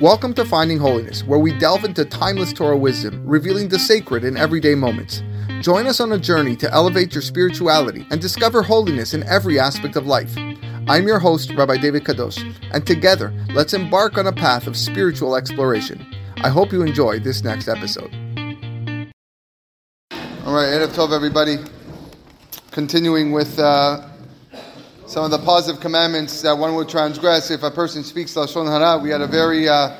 Welcome to Finding Holiness, where we delve into timeless Torah wisdom, revealing the sacred in everyday moments. Join us on a journey to elevate your spirituality and discover holiness in every aspect of life. I'm your host, Rabbi David Kadosh, and together, let's embark on a path of spiritual exploration. I hope you enjoy this next episode. All right, Erev Tov, everybody. Continuing with uh, some of the positive commandments that one would transgress if a person speaks Lashon Hara. We had a very uh,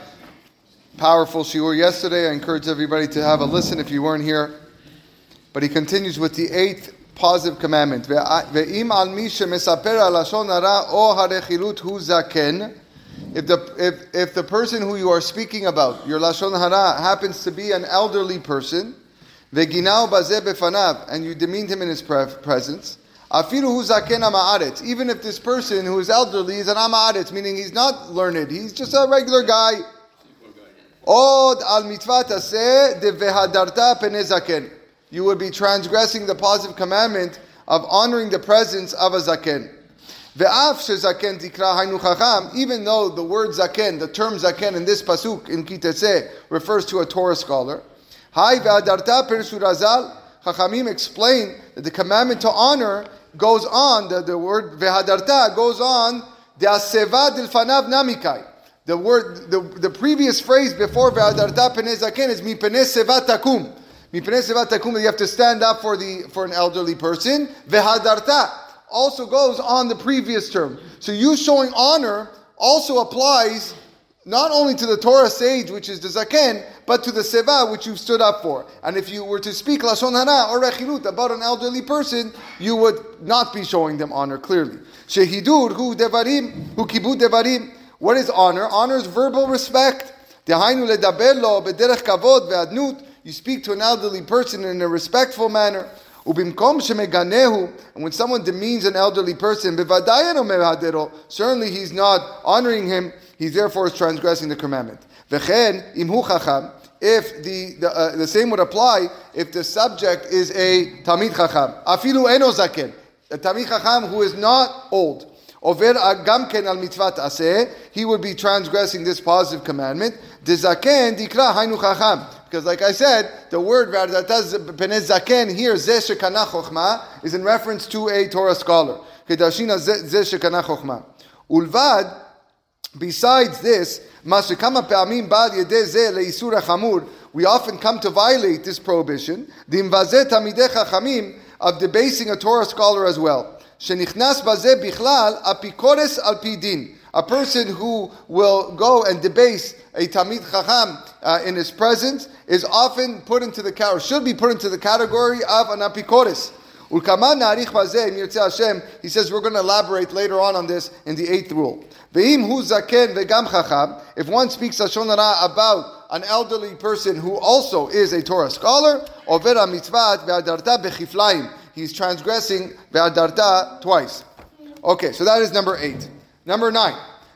powerful shiur yesterday. I encourage everybody to have a listen if you weren't here. But he continues with the eighth positive commandment. If the, if, if the person who you are speaking about, your lashon hara, happens to be an elderly person, and you demeaned him in his presence, even if this person who is elderly is an ama'aretz, meaning he's not learned, he's just a regular guy. You would be transgressing the positive commandment of honoring the presence of a zaken. Even though the word zaken, the term zaken in this pasuk in Kitetse refers to a Torah scholar, Chachamim explain that the commandment to honor goes on, the, the word vehadarta goes on, the namikai. The word, the, the previous phrase before vehadarta pene zaken is mi pene seva takum. You have to stand up for the for an elderly person. Vehadarta also goes on the previous term. So you showing honor also applies not only to the Torah sage, which is the zaken, but to the seva, which you've stood up for. And if you were to speak lashon hara or rechilut about an elderly person, you would not be showing them honor clearly. Shehidur hu devarim hu kibud devarim. What is honor? Honor is verbal respect. Dehainu ledaber lo bederech kavod ve'adnut you speak to an elderly person in a respectful manner. And when someone demeans an elderly person, certainly he's not honoring him, he therefore is transgressing the commandment. V'chen imhu chacham. If the, the, uh, the same would apply if the subject is a Talmid Chacham. Afilu eno zaken. A Talmid Chacham who is not old. Over agamken al mitzvat aseh, he would be transgressing this positive commandment. Dezaken dikra hainu chacham. Because, like I said, the word that does benez zaken here, is in reference to a Torah scholar. Ulvad, besides this, we often come to violate this prohibition, of debasing a Torah scholar as well. A person who will go and debase a Talmid Chacham uh, in his presence is often put into the category, should be put into the category of an apikoris. He says we're going to elaborate later on on this in the eighth rule. If one speaks about an elderly person who also is a Torah scholar, he's transgressing twice. Okay, so that is number eight. Number nine.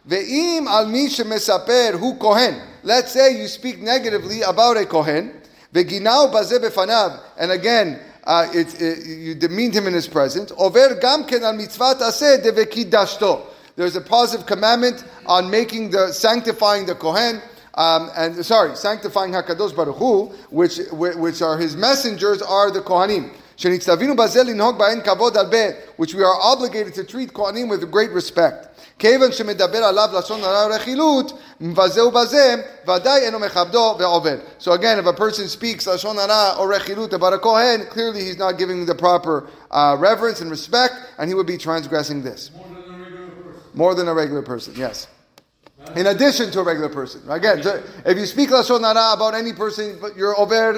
Ve'im al mi shemesaper hu kohen. Let's say you speak negatively about a kohen. Ve'ginau baze befanav. And again, uh, it, it, you demeaned him in his presence. Over gam ken al mitzvat aseh. There's a positive commandment on making the sanctifying the kohen. Um, and sorry, sanctifying Hakadosh Baruch Hu, which which are his messengers, are the Kohanim Which we are obligated to treat Kohanim with great respect. כיוון שמדבר עליו לשון הרע ורכילות, מבזה ובזה, ודאי אינו מכבדו ועובד. So again, if a person speaks לשון הרע or rechilut about a kohen, clearly he's not giving the proper uh, reverence and respect, and he would be transgressing this. More than a regular person, yes. In addition to a regular person. Again, if you speak lashon hara about any person, you're over,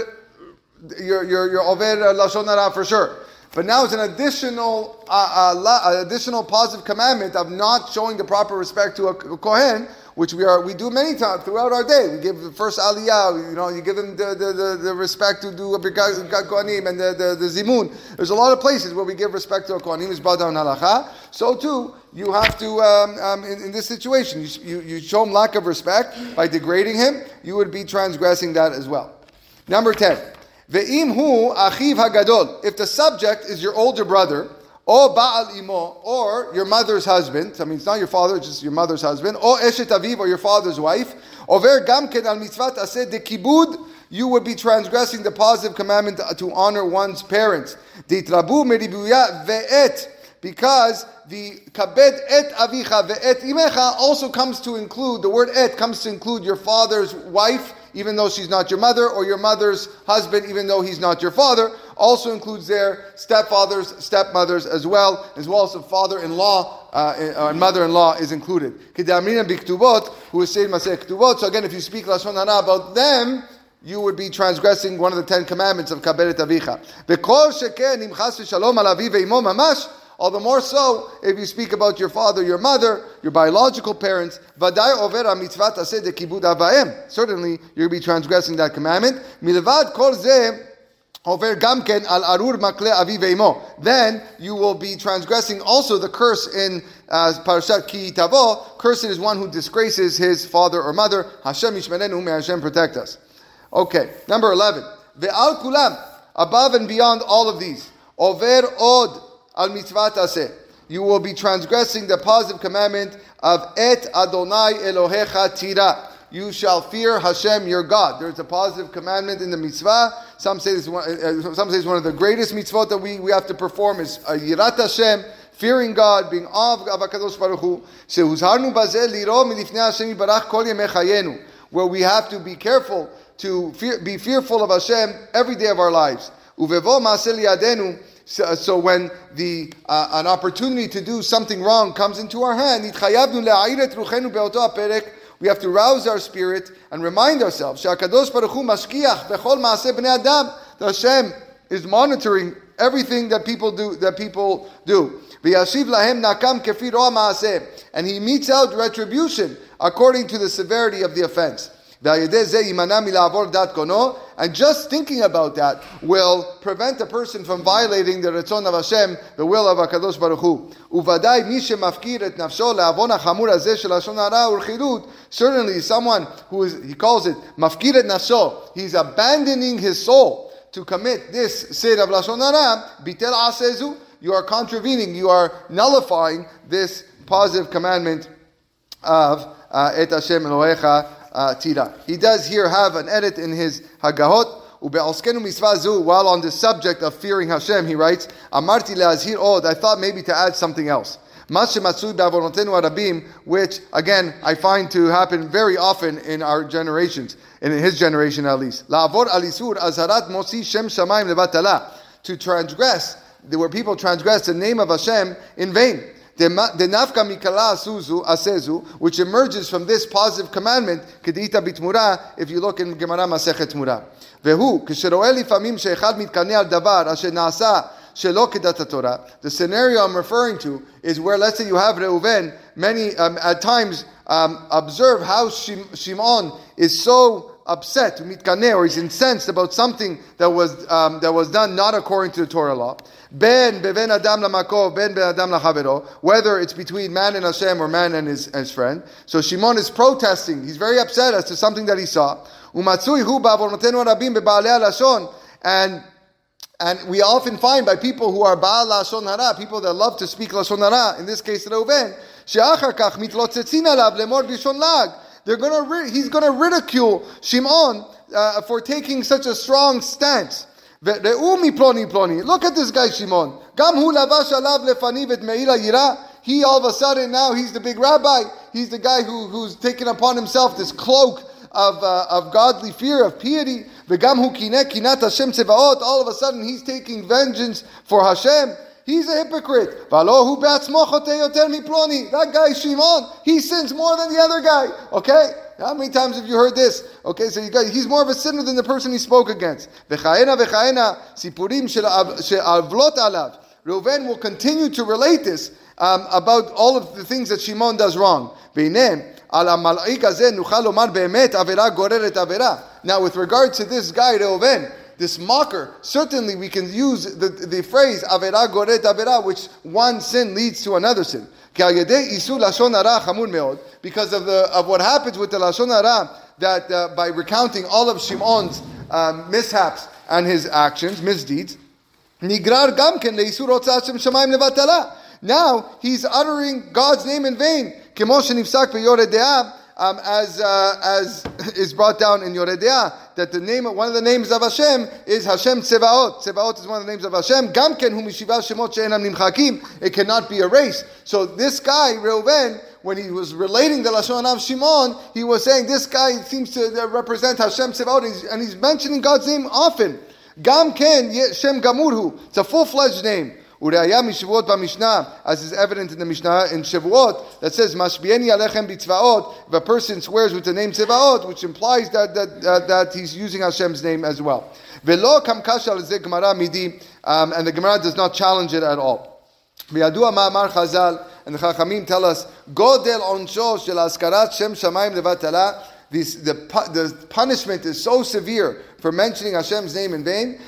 you're you're, you're over lashon hara for sure. But now it's an additional, uh, uh, additional positive commandment of not showing the proper respect to a, kohen, which we are we do many times throughout our day. We give the first aliyah, you know, you give them the, the, the, the respect to do a kohanim and the, the, the zimun. There's a lot of places where we give respect to a is down halacha. So too, you have to um, um, in, in, this situation, you, you, you show him lack of respect by degrading him. You would be transgressing that as well. Number ten. Ve'im hu achiv hagadol. If the subject is your older brother, or Baal Imo, or your mother's husband. I mean, it's not your father, it's just your mother's husband. Or Eshet Aviv, or your father's wife. Over Gamken al mitzvat aseh de kibud, you would be transgressing the positive commandment to honor one's parents. Ditrabu meribuya ve'et, because the kabed et avicha ve'et imecha also comes to include, the word et comes to include your father's wife, even though she's not your mother, or your mother's husband, even though he's not your father. Also includes their stepfathers, stepmothers as well, as well as a father-in-law uh, and mother-in-law is included. Who is saying. So again, if you speak Lashon Hara about them, you would be transgressing one of the Ten Commandments of Kaberet Avicha. All the more so if you speak about your father, your mother, your biological parents. Certainly, you'll be transgressing that commandment. Then you will be transgressing also the curse in uh, Parashat Ki Tavo. Cursed is one who disgraces his father or mother. Hashem Yishmerenu, may Hashem protect us. Okay, number 11. Ve'al kulam, above and beyond all of these. Over od al mitzvah You will be transgressing the positive commandment of et Adonai Elohecha tira. You shall fear Hashem your God. There's a positive commandment in the mitzvah. Some say this one, uh, some say it's one of the greatest mitzvot that we, we have to perform is uh, Yirat Hashem, fearing God, being awe of Hakadosh Baruch Hu. Liro Hashem kol Where we have to be careful to fear, be fearful of Hashem every day of our lives. So, so when the uh, an opportunity to do something wrong comes into our hand, we have to rouse our spirit and remind ourselves that Hashem is monitoring everything that people do. That people do. And he metes out retribution according to the severity of the offense. And just thinking about that will prevent a person from violating the Ratzon of Hashem, the will of HaKadosh Baruch Hu. Certainly someone who is, he calls it mafkir et nafsho, he's abandoning his soul to commit this sin of Lashon Hara, bitel asezu, you are contravening, you are nullifying this positive commandment of uh, et Hashem Elohecha tira. He does here have an edit in his Hagahot. While on the subject of fearing Hashem, he writes, I thought maybe to add something else. Which, again, I find to happen very often in our generations, in his generation at least. To transgress, where people transgress the name of Hashem in vain. The nafka mikala asuzu asezu, which emerges from this positive commandment, kedita bitmura, if you look in Gemara Masechet Mura. והוא, כשרואה לפעמים שאחד מתקנא על דבר אשר נעשה שלא כדת התורה, the scenario I'm referring to is where, let's say you have Reuven, many, um, at times, um, observe how Shimon is so upset, or he's incensed about something that was um, that was done not according to the Torah law. Ben beven adam lamako, ben ben adam lachavero. Whether it's between man and Hashem or man and his, his friend. So Shimon is protesting. He's very upset as to something that he saw. Umatzui hu rabim lashon. And and we often find by people who are Baal Lashon Hara, people that love to speak Lashon Hara, in this case Reuven, she'achar kach mitlotzin alav lemor they're gonna he's going to ridicule Shimon uh, for taking such a strong stance. Look at this guy Shimon. He all of a sudden now he's the big rabbi. He's the guy who, who's taken upon himself this cloak of, uh, of godly fear, of piety. All of a sudden he's taking vengeance for Hashem. He's a hypocrite. That guy Shimon, he sins more than the other guy. Okay? How many times have you heard this? Okay, so you guys, he's more of a sinner than the person he spoke against. Reuven will continue to relate this um, about all of the things that Shimon does wrong. Now, with regard to this guy, Reuven, this mocker, certainly we can use the, the phrase avera goret avera, which one sin leads to another sin. Because of the of what happens with the lashon hara, that uh, by recounting all of Shimon's um, mishaps and his actions, misdeeds, nigrar gamken leisurot shemaim levatala. Now he's uttering God's name in vain. Um, as uh, as is brought down in Yoreh De'ah, that the name one of the names of Hashem is Hashem Tzevaot. Tzevaot is one of the names of Hashem. Gamken mishiva shemot she'enam nimchakim. It cannot be erased. So this guy Reuven, when he was relating the lashon of Shimon, he was saying this guy seems to uh, represent Hashem Tzevaot, and he's mentioning God's name often. Gamken Shem Gamurhu. It's a full fledged name. As is evident in the Mishnah in Shavuot, that says Mashbieni Alechem Bitzvaot. If a person swears with the name Tzevaot, which implies that that, uh, that he's using Hashem's name as well. Velo Kamkash Al Gemara Midi, um, and the Gemara does not challenge it at all. V'yadua Ma'amar Chazal, and the Chachamim tell us, Godel Onsho Shel Askarat Shem Shamayim Levatala. This, the, the punishment is so severe for mentioning Hashem's name in vain.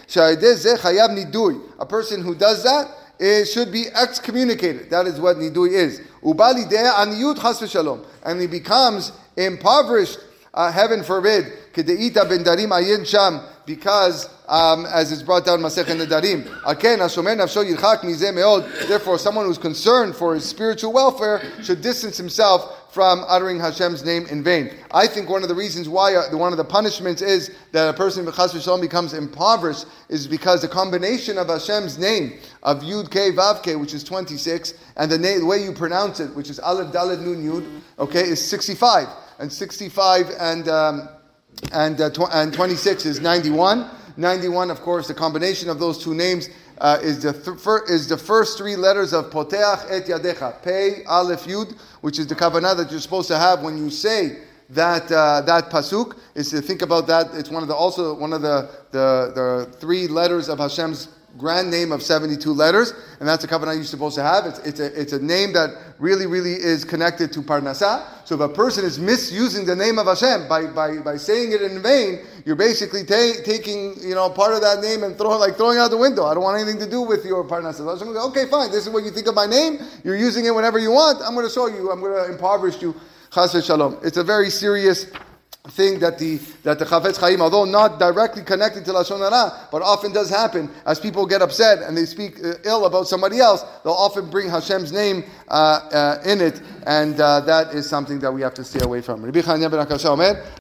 A person who does that it should be excommunicated. That is what nidui is. Ubali aniyut chas and he becomes impoverished. Uh, heaven forbid. Kedeita ben darim ayin sham because um, as it's brought down Masech Nedarim. Therefore, someone who's concerned for his spiritual welfare should distance himself from uttering Hashem's name in vain. I think one of the reasons why uh, one of the punishments is that a person becomes impoverished is because the combination of Hashem's name of Yud K Vav K, which is 26, and the, name, the way you pronounce it, which is Aleph Dalet Nun Yud, okay, is 65. And 65 and um, and, uh, tw- and 26 is 91. 91, of course, the combination of those two names uh, is, the th- fir- is the first three letters of Poteach et Yadecha, Pei, Aleph, Yud, which is the kavanah that you're supposed to have when you say that uh, that pasuk is to think about that. It's one of the also one of the, the the three letters of Hashem's grand name of 72 letters, and that's a covenant you're supposed to have. It's, it's, a, it's a name that really, really is connected to Parnasah. So if a person is misusing the name of Hashem by, by, by saying it in vain, you're basically ta- taking you know part of that name and throwing like throwing out the window. I don't want anything to do with your Parnasah. Okay, fine. This is what you think of my name. You're using it whenever you want. I'm going to show you. I'm going to impoverish you. Chas shalom. It's a very serious thing that the that the Chafetz Chaim, although not directly connected to lashon hara, but often does happen as people get upset and they speak uh, ill about somebody else. They'll often bring Hashem's name uh, uh, in it, and uh, that is something that we have to stay away from.